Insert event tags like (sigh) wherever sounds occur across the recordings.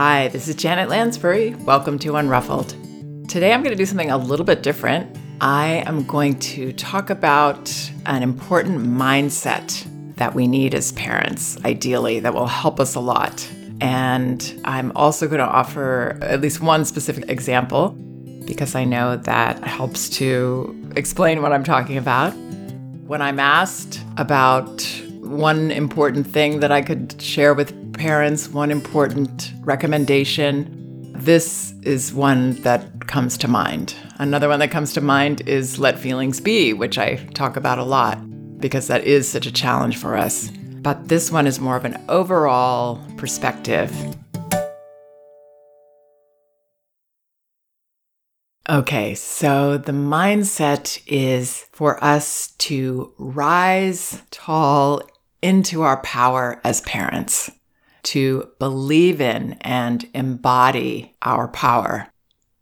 Hi, this is Janet Lansbury. Welcome to Unruffled. Today I'm going to do something a little bit different. I am going to talk about an important mindset that we need as parents, ideally, that will help us a lot. And I'm also going to offer at least one specific example because I know that helps to explain what I'm talking about. When I'm asked about one important thing that I could share with parents, one important recommendation, this is one that comes to mind. Another one that comes to mind is let feelings be, which I talk about a lot because that is such a challenge for us. But this one is more of an overall perspective. Okay, so the mindset is for us to rise tall into our power as parents, to believe in and embody our power.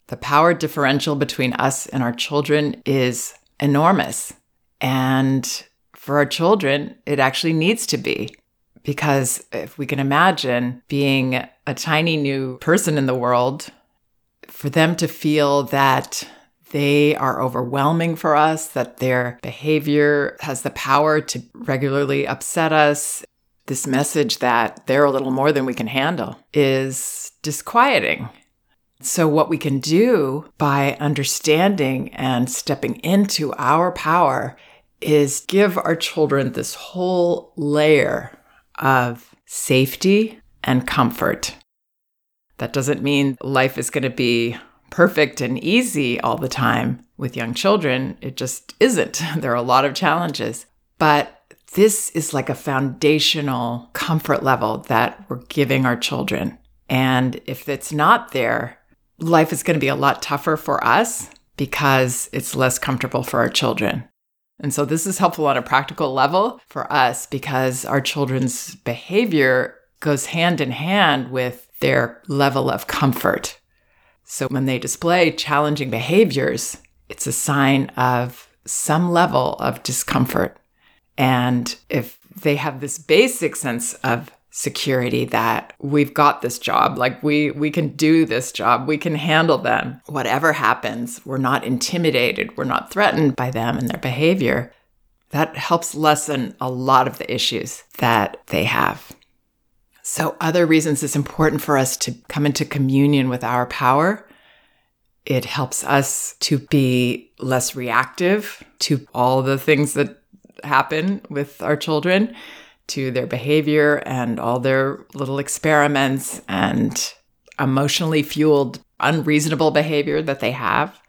The power differential between us and our children is enormous. And for our children, it actually needs to be. Because if we can imagine being a tiny new person in the world for them to feel that they are overwhelming for us, that their behavior has the power to regularly upset us, this message that they're a little more than we can handle is disquieting. So, what we can do by understanding and stepping into our power is give our children this whole layer of safety and comfort. That doesn't mean life is going to be perfect and easy all the time with young children. It just isn't. (laughs) There are a lot of challenges. But this is like a foundational comfort level that we're giving our children. And if it's not there, life is going to be a lot tougher for us because it's less comfortable for our children. And so this is helpful on a practical level for us because our children's behavior goes hand in hand with their level of comfort. So when they display challenging behaviors, it's a sign of some level of discomfort. And if they have this basic sense of security that we've got this job, like we we can do this job, we can handle them. Whatever happens, we're not intimidated, we're not threatened by them and their behavior. That helps lessen a lot of the issues that they have. So, other reasons it's important for us to come into communion with our power. It helps us to be less reactive to all the things that happen with our children, to their behavior and all their little experiments and emotionally fueled, unreasonable behavior that they have.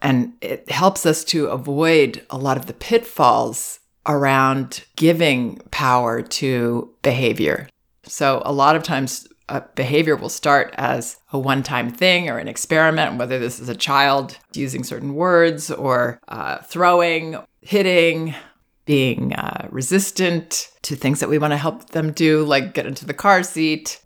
And it helps us to avoid a lot of the pitfalls around giving power to behavior. So a lot of times a behavior will start as a one time thing or an experiment, whether this is a child using certain words or uh, throwing, hitting, being uh, resistant to things that we want to help them do, like get into the car seat.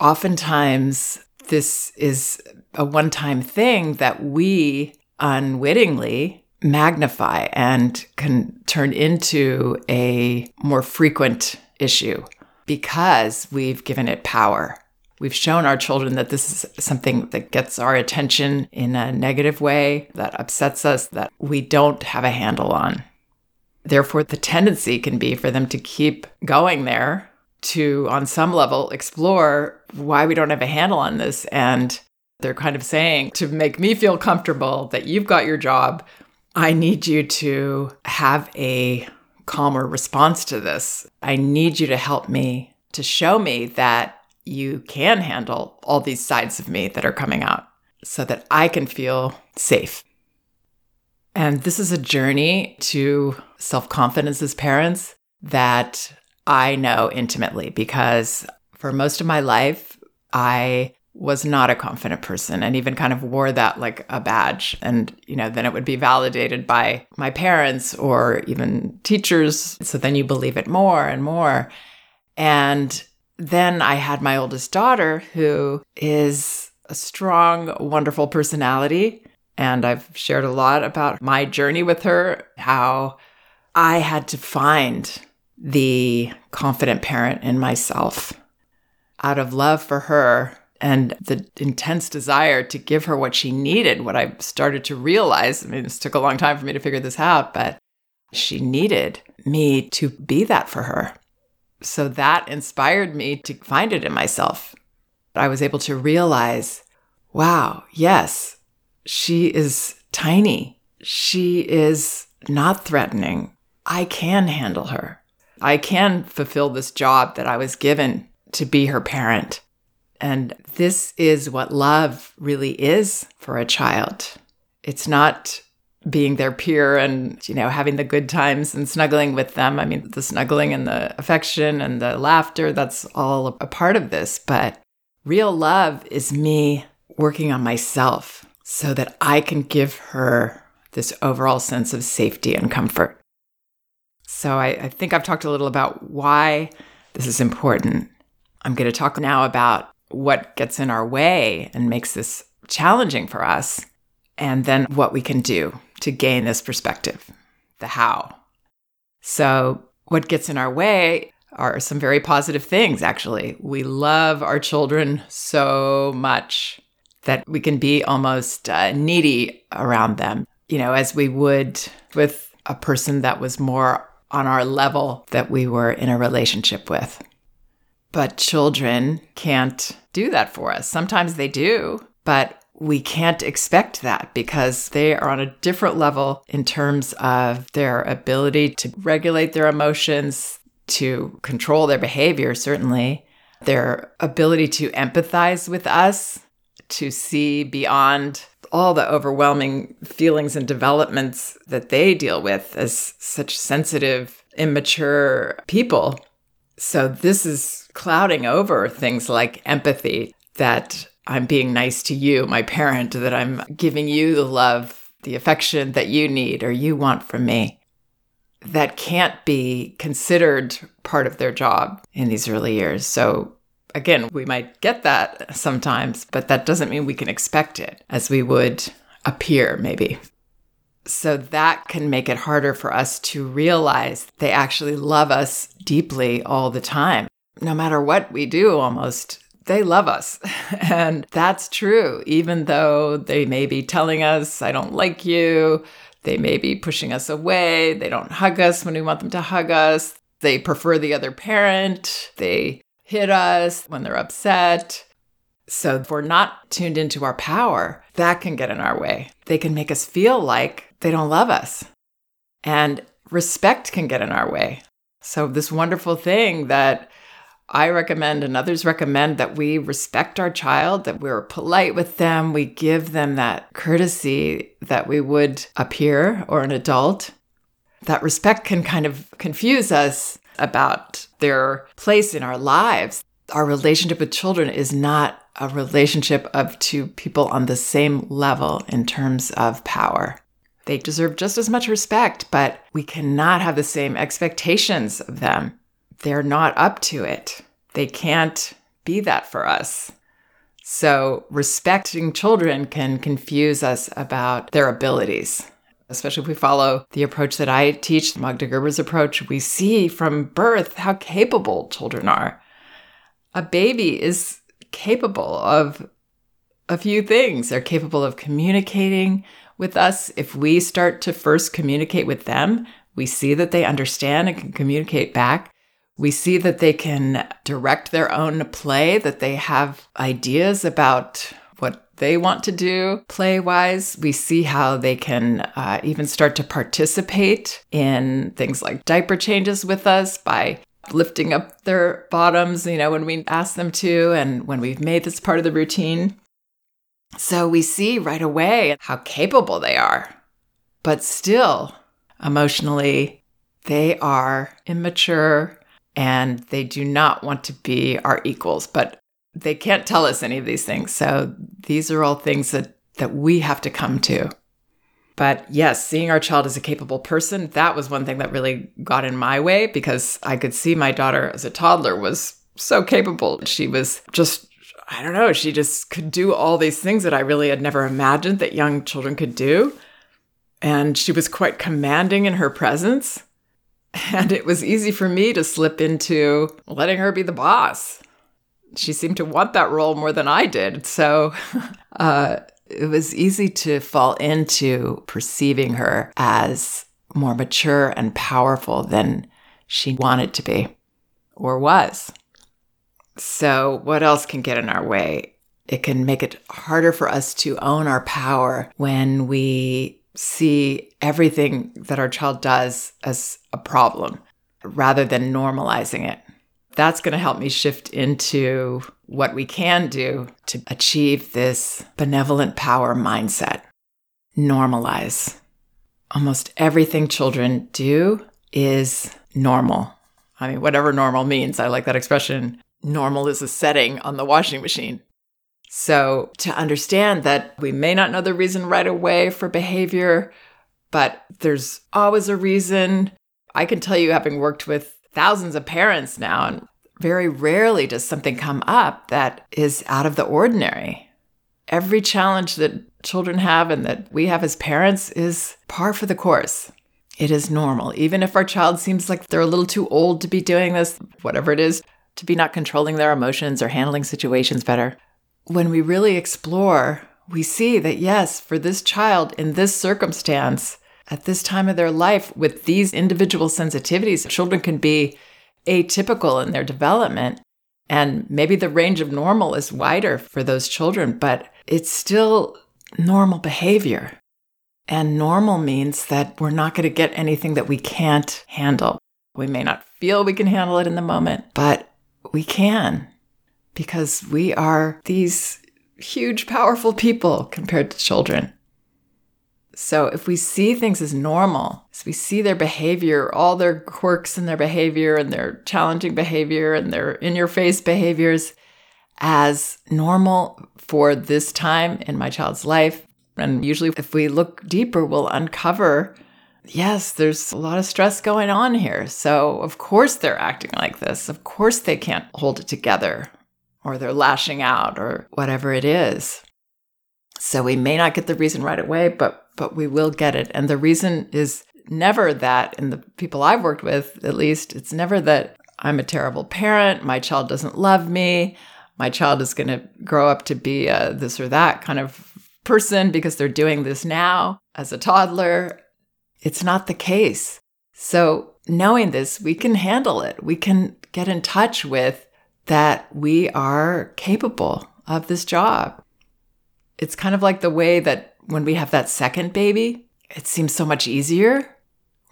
Oftentimes, this is a one time thing that we unwittingly magnify and can turn into a more frequent issue because we've given it power. We've shown our children that this is something that gets our attention in a negative way, that upsets us, that we don't have a handle on. Therefore, the tendency can be for them to keep going there to, on some level, explore why we don't have a handle on this. And they're kind of saying, to make me feel comfortable that you've got your job, I need you to have a calmer response to this. I need you to help me to show me that you can handle all these sides of me that are coming out so that I can feel safe. And this is a journey to self confidence as parents that I know intimately because for most of my life, I was not a confident person and even kind of wore that like a badge. And, you know, then it would be validated by my parents or even teachers. So then you believe it more and more. And then I had my oldest daughter who is a strong, wonderful personality. And I've shared a lot about my journey with her, how I had to find the confident parent in myself out of love for her and the intense desire to give her what she needed, what I started to realize. I mean, this took a long time for me to figure this out, but she needed me to be that for her. So that inspired me to find it in myself. I was able to realize wow, yes, she is tiny. She is not threatening. I can handle her. I can fulfill this job that I was given to be her parent. And this is what love really is for a child. It's not being their peer and, you know, having the good times and snuggling with them. I mean, the snuggling and the affection and the laughter, that's all a part of this. But real love is me working on myself so that I can give her this overall sense of safety and comfort. So I, I think I've talked a little about why this is important. I'm going to talk now about what gets in our way and makes this challenging for us, and then what we can do to gain this perspective, the how. So, what gets in our way are some very positive things, actually. We love our children so much that we can be almost uh, needy around them, you know, as we would with a person that was more on our level that we were in a relationship with. But children can't do that for us. Sometimes they do, but we can't expect that because they are on a different level in terms of their ability to regulate their emotions, to control their behavior, certainly, their ability to empathize with us, to see beyond all the overwhelming feelings and developments that they deal with as such sensitive, immature people. So, this is clouding over things like empathy that I'm being nice to you, my parent, that I'm giving you the love, the affection that you need or you want from me. That can't be considered part of their job in these early years. So, again, we might get that sometimes, but that doesn't mean we can expect it as we would appear, maybe. So that can make it harder for us to realize they actually love us deeply all the time. No matter what we do, almost, they love us. (laughs) and that's true, even though they may be telling us, I don't like you. They may be pushing us away. They don't hug us when we want them to hug us. They prefer the other parent. They hit us, when they're upset. So if we're not tuned into our power, that can get in our way. They can make us feel like they don't love us. And respect can get in our way. So, this wonderful thing that I recommend and others recommend that we respect our child, that we're polite with them, we give them that courtesy that we would a peer or an adult. That respect can kind of confuse us about their place in our lives. Our relationship with children is not a relationship of two people on the same level in terms of power. They deserve just as much respect, but we cannot have the same expectations of them. They're not up to it. They can't be that for us. So, respecting children can confuse us about their abilities especially if we follow the approach that I teach, Magda Gerber's approach, we see from birth how capable children are. A baby is capable of a few things. They're capable of communicating with us. If we start to first communicate with them, we see that they understand and can communicate back. We see that they can direct their own play, that they have ideas about they want to do play wise. We see how they can uh, even start to participate in things like diaper changes with us by lifting up their bottoms, you know, when we ask them to, and when we've made this part of the routine. So we see right away how capable they are. But still, emotionally, they are immature and they do not want to be our equals. But they can't tell us any of these things. So these are all things that, that we have to come to. But yes, seeing our child as a capable person, that was one thing that really got in my way because I could see my daughter as a toddler was so capable. She was just, I don't know, she just could do all these things that I really had never imagined that young children could do. And she was quite commanding in her presence. (laughs) And it was easy for me to slip into letting her be the boss she seemed to want that role more than I did. So (laughs) uh, it was easy to fall into perceiving her as more mature and powerful than she wanted to be or was. So, what else can get in our way? It can make it harder for us to own our power when we see everything that our child does as a problem rather than normalizing it. That's going to help me shift into what we can do to achieve this benevolent power mindset. Normalize. Almost everything children do is normal. I mean, whatever normal means, I like that expression. Normal is a setting on the washing machine. So, to understand that we may not know the reason right away for behavior, but there's always a reason. I can tell you, having worked with thousands of parents now, and very rarely does something come up that is out of the ordinary. Every challenge that children have and that we have as parents is par for the course. It is normal. Even if our child seems like they're a little too old to be doing this, whatever it is, to be not controlling their emotions or handling situations better, when we really explore, we see that yes, for this child in this circumstance, at this time of their life, with these individual sensitivities, children can be atypical in their development. And maybe the range of normal is wider for those children, but it's still normal behavior. And normal means that we're not going to get anything that we can't handle. We may not feel we can handle it in the moment, but we can because we are these huge, powerful people compared to children. So if we see things as normal, as we see their behavior, all their quirks in their behavior and their challenging behavior and their in your face behaviors as normal for this time in my child's life, and usually if we look deeper, we'll uncover yes, there's a lot of stress going on here. So, of course, they're acting like this. Of course, they can't hold it together or they're lashing out or whatever it is. So we may not get the reason right away, but but we will get it. And the reason is never that in the people I've worked with, at least, it's never that I'm a terrible parent, my child doesn't love me, my child is going to grow up to be a this or that kind of person because they're doing this now as a toddler. It's not the case. So, knowing this, we can handle it. We can get in touch with that we are capable of this job. It's kind of like the way that when we have that second baby, it seems so much easier.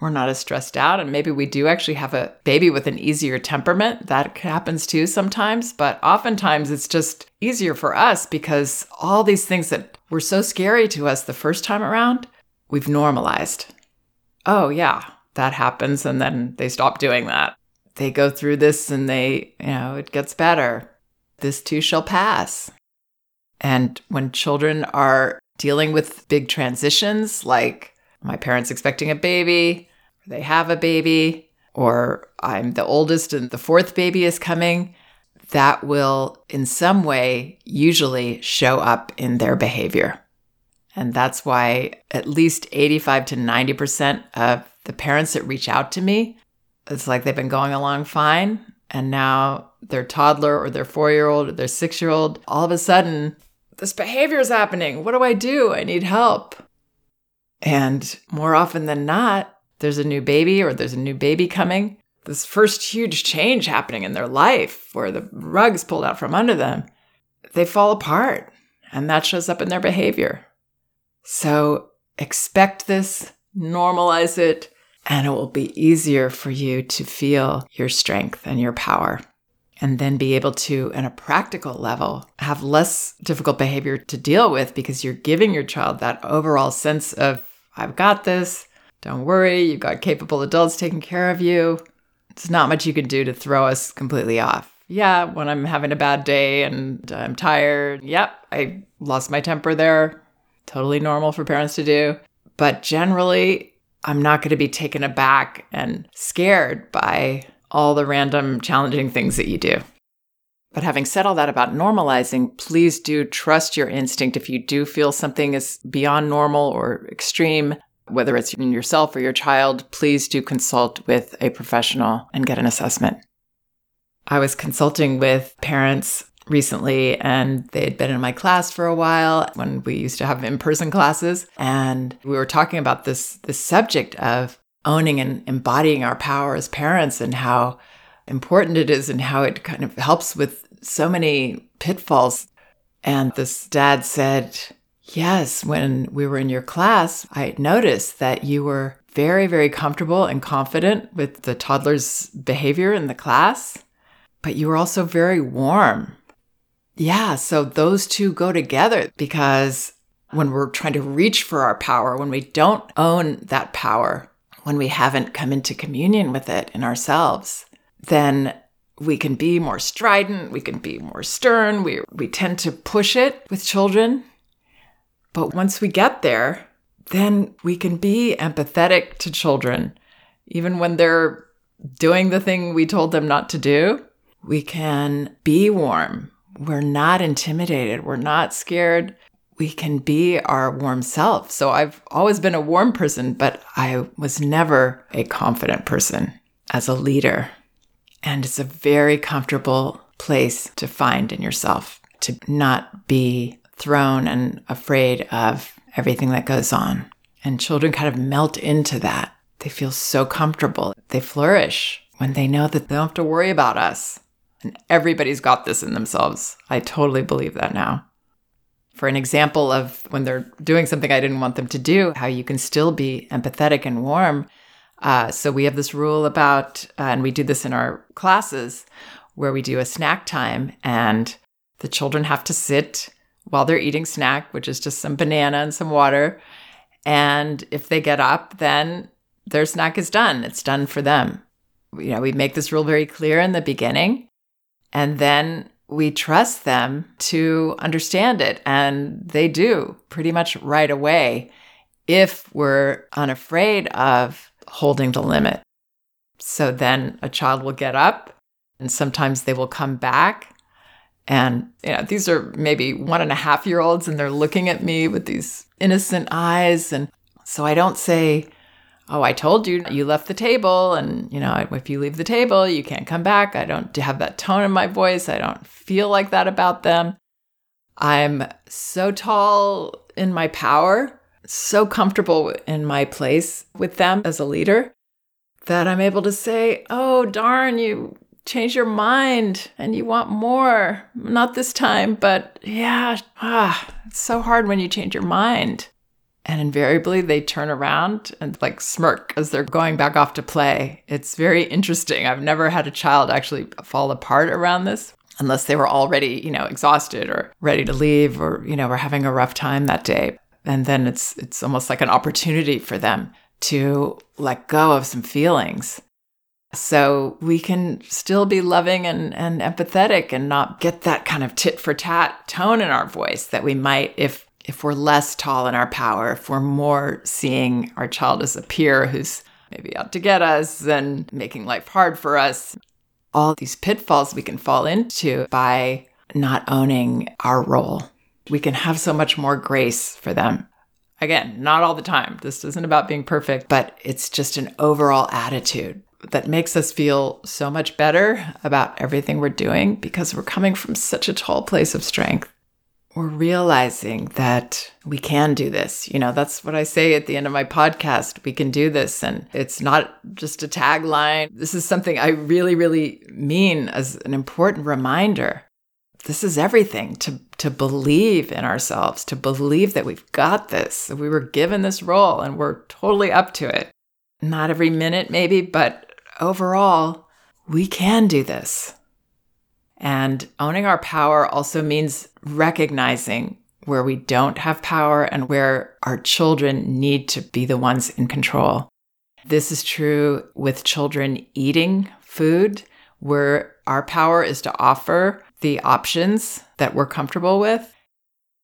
We're not as stressed out. And maybe we do actually have a baby with an easier temperament. That happens too sometimes. But oftentimes it's just easier for us because all these things that were so scary to us the first time around, we've normalized. Oh, yeah, that happens. And then they stop doing that they go through this and they, you know, it gets better. This too shall pass. And when children are dealing with big transitions, like my parents expecting a baby, they have a baby, or I'm the oldest and the fourth baby is coming, that will in some way usually show up in their behavior. And that's why at least 85 to 90% of the parents that reach out to me it's like they've been going along fine. And now their toddler or their four year old or their six year old, all of a sudden, this behavior is happening. What do I do? I need help. And more often than not, there's a new baby or there's a new baby coming. This first huge change happening in their life where the rug's pulled out from under them. They fall apart and that shows up in their behavior. So expect this, normalize it, and it will be easier for you to feel your strength and your power. And then be able to, in a practical level, have less difficult behavior to deal with because you're giving your child that overall sense of, I've got this, don't worry, you've got capable adults taking care of you. It's not much you can do to throw us completely off. Yeah, when I'm having a bad day and I'm tired, yep, I lost my temper there. Totally normal for parents to do. But generally, I'm not going to be taken aback and scared by all the random challenging things that you do. But having said all that about normalizing, please do trust your instinct. If you do feel something is beyond normal or extreme, whether it's in yourself or your child, please do consult with a professional and get an assessment. I was consulting with parents recently and they had been in my class for a while when we used to have in-person classes and we were talking about this this subject of owning and embodying our power as parents and how important it is and how it kind of helps with so many pitfalls. And this dad said yes when we were in your class i noticed that you were very very comfortable and confident with the toddler's behavior in the class but you were also very warm. Yeah, so those two go together because when we're trying to reach for our power, when we don't own that power, when we haven't come into communion with it in ourselves, then we can be more strident, we can be more stern, we, we tend to push it with children. But once we get there, then we can be empathetic to children, even when they're doing the thing we told them not to do. We can be warm we're not intimidated, we're not scared. We can be our warm self. So I've always been a warm person, but I was never a confident person as a leader. And it's a very comfortable place to find in yourself to not be thrown and afraid of everything that goes on. And children kind of melt into that. They feel so comfortable. They flourish when they know that they don't have to worry about us. And everybody's got this in themselves. I totally believe that now. For an example of when they're doing something I didn't want them to do, how you can still be empathetic and warm. Uh, so we have this rule about, uh, and we do this in our classes, where we do a snack time and the children have to sit while they're eating snack, which is just some banana and some water. And if they get up, then their snack is done. It's done for them. You know, we make this rule very clear in the beginning. And then we trust them to understand it. And they do pretty much right away if we're unafraid of holding the limit. So then a child will get up and sometimes they will come back. And you know, these are maybe one and a half year olds and they're looking at me with these innocent eyes. And so I don't say, oh, I told you you left the table. And, you know, if you leave the table, you can't come back. I don't have that tone in my voice. I don't feel like that about them. I'm so tall in my power, so comfortable in my place with them as a leader that I'm able to say, oh, darn, you change your mind and you want more. Not this time, but yeah, ah, it's so hard when you change your mind. And invariably, they turn around and like smirk as they're going back off to play. It's very interesting. I've never had a child actually fall apart around this unless they were already, you know, exhausted or ready to leave or, you know, were having a rough time that day. And then it's it's almost like an opportunity for them to let go of some feelings. So we can still be loving and, and empathetic and not get that kind of tit for tat tone in our voice that we might if if we're less tall in our power, if we're more seeing our child as a peer who's maybe out to get us and making life hard for us, all these pitfalls we can fall into by not owning our role. We can have so much more grace for them. Again, not all the time. This isn't about being perfect, but it's just an overall attitude that makes us feel so much better about everything we're doing because we're coming from such a tall place of strength we're realizing that we can do this. You know, that's what I say at the end of my podcast. We can do this. And it's not just a tagline. This is something I really, really mean as an important reminder. This is everything to, to believe in ourselves, to believe that we've got this, that we were given this role and we're totally up to it. Not every minute, maybe, but overall, we can do this. And owning our power also means recognizing where we don't have power and where our children need to be the ones in control. This is true with children eating food, where our power is to offer the options that we're comfortable with.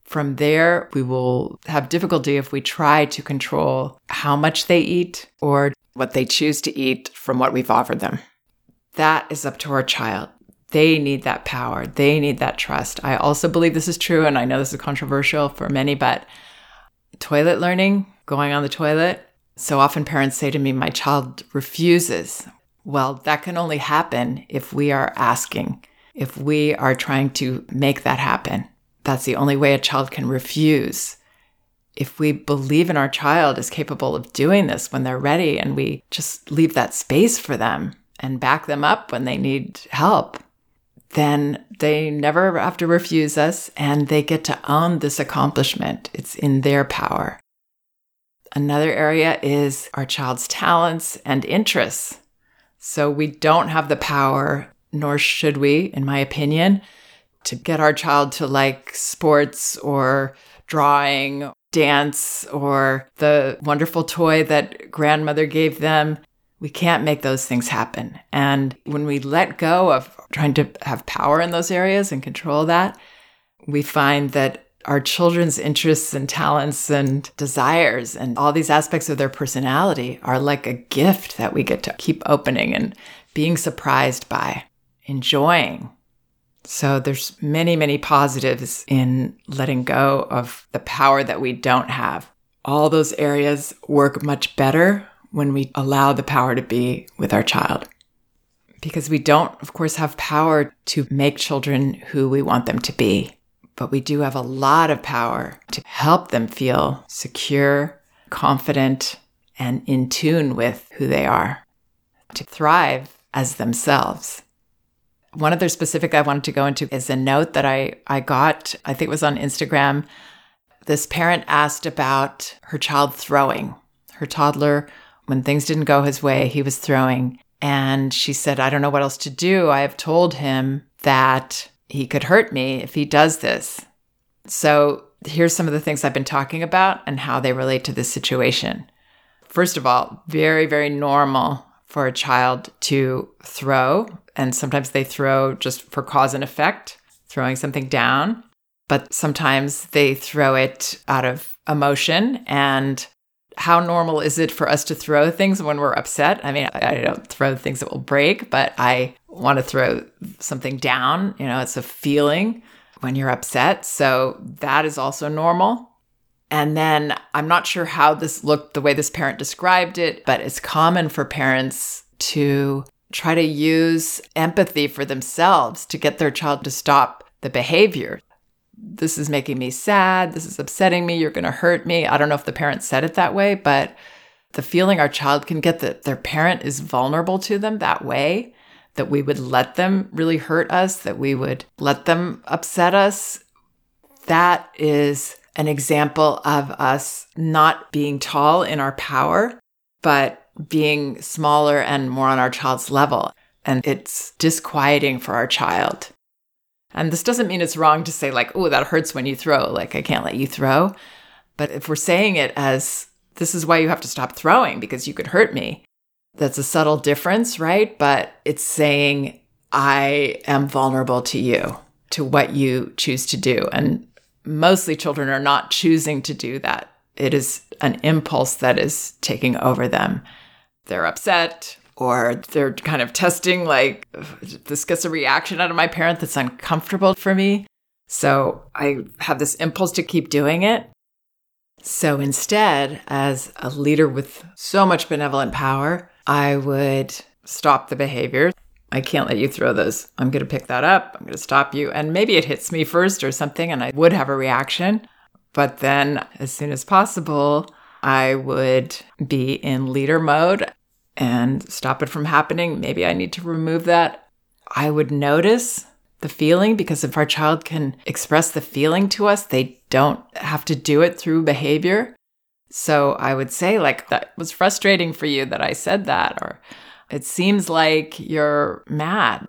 From there, we will have difficulty if we try to control how much they eat or what they choose to eat from what we've offered them. That is up to our child. They need that power. They need that trust. I also believe this is true, and I know this is controversial for many, but toilet learning, going on the toilet. So often parents say to me, My child refuses. Well, that can only happen if we are asking, if we are trying to make that happen. That's the only way a child can refuse. If we believe in our child is capable of doing this when they're ready and we just leave that space for them and back them up when they need help, then they never have to refuse us and they get to own this accomplishment. It's in their power. Another area is our child's talents and interests. So we don't have the power, nor should we, in my opinion, to get our child to like sports or drawing, dance, or the wonderful toy that grandmother gave them. We can't make those things happen. And when we let go of trying to have power in those areas and control that, we find that our children's interests and talents and desires and all these aspects of their personality are like a gift that we get to keep opening and being surprised by, enjoying. So there's many, many positives in letting go of the power that we don't have. All those areas work much better when we allow the power to be with our child. Because we don't, of course, have power to make children who we want them to be but we do have a lot of power to help them feel secure, confident, and in tune with who they are, to thrive as themselves. One other specific I wanted to go into is a note that I, I got, I think it was on Instagram. This parent asked about her child throwing. Her toddler, when things didn't go his way, he was throwing. And she said, I don't know what else to do. I have told him that he could hurt me if he does this. So here's some of the things I've been talking about and how they relate to this situation. First of all, very, very normal for a child to throw, and sometimes they throw just for cause and effect, throwing something down, but sometimes they throw it out of emotion and how normal is it for us to throw things when we're upset? I mean, I don't throw things that will break, but I want to throw something down. You know, it's a feeling when you're upset. So that is also normal. And then I'm not sure how this looked the way this parent described it, but it's common for parents to try to use empathy for themselves to get their child to stop the behavior this is making me sad. This is upsetting me. You're going to hurt me. I don't know if the parent said it that way, but the feeling our child can get that their parent is vulnerable to them that way, that we would let them really hurt us, that we would let them upset us, that is an example of us not being tall in our power, but being smaller and more on our child's level. And it's disquieting for our child. And this doesn't mean it's wrong to say, like, oh, that hurts when you throw. Like, I can't let you throw. But if we're saying it as, this is why you have to stop throwing because you could hurt me, that's a subtle difference, right? But it's saying, I am vulnerable to you, to what you choose to do. And mostly children are not choosing to do that. It is an impulse that is taking over them. They're upset, or they're kind of testing like this gets a reaction out of my parent that's uncomfortable for me. So I have this impulse to keep doing it. So instead, as a leader with so much benevolent power, I would stop the behavior. I can't let you throw those. I'm going to pick that up. I'm going to stop you. And maybe it hits me first or something, and I would have a reaction. But then, as soon as possible, I would be in leader mode and stop it from happening. Maybe I need to remove that. I would notice the feeling because if our child can express the feeling to us, they don't have to do it through behavior. So I would say, like, that was frustrating for you that I said that, or it seems like you're mad.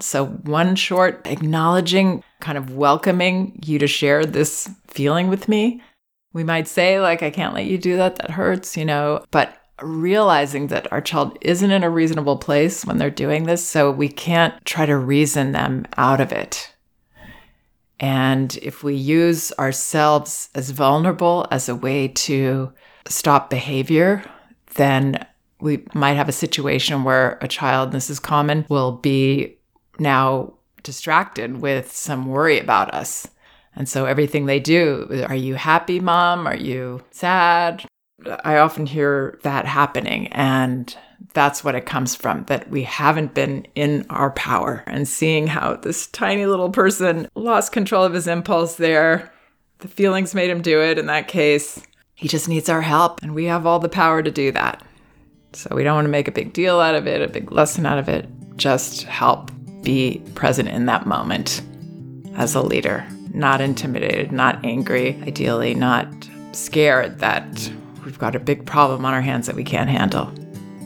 So, one short acknowledging, kind of welcoming you to share this feeling with me. We might say, like, I can't let you do that. That hurts, you know, but realizing that our child isn't in a reasonable place when they're doing this, so we can't try to reason them out of it. And if we use ourselves as vulnerable as a way to stop behavior, then we might have a situation where a child, this is common, will be now distracted with some worry about us. And so everything they do, are you happy, mom? Are you sad? I often hear that happening. And That's what it comes from, that we haven't been in our power. And seeing how this tiny little person lost control of his impulse there, the feelings made him do it in that case. He just needs our help, and we have all the power to do that. So we don't want to make a big deal out of it, a big lesson out of it. Just help be present in that moment as a leader, not intimidated, not angry, ideally, not scared that we've got a big problem on our hands that we can't handle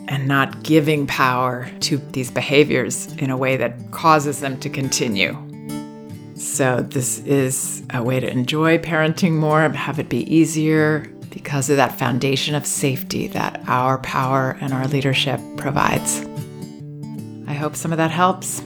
and not giving power to these behaviors in a way that causes them to continue. So, this is a way to enjoy parenting more, have it be easier because of that foundation of safety that our power and our leadership provides. I hope some of that helps.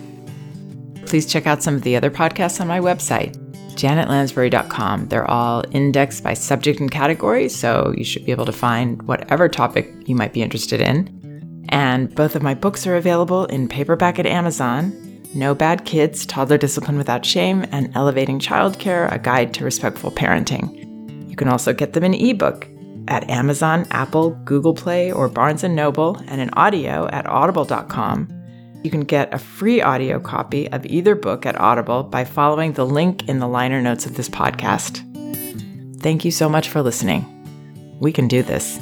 Please check out some of the other podcasts on my website, janetlansbury.com. They're all indexed by subject and category, so you should be able to find whatever topic you might be interested in. And both of my books are available in paperback at Amazon No Bad Kids Toddler Discipline Without Shame and Elevating Childcare A Guide to Respectful Parenting. You can also get them in ebook at Amazon, Apple, Google Play, or Barnes & Noble, and in audio at audible.com. You can get a free audio copy of either book at Audible by following the link in the liner notes of this podcast. Thank you so much for listening. We can do this.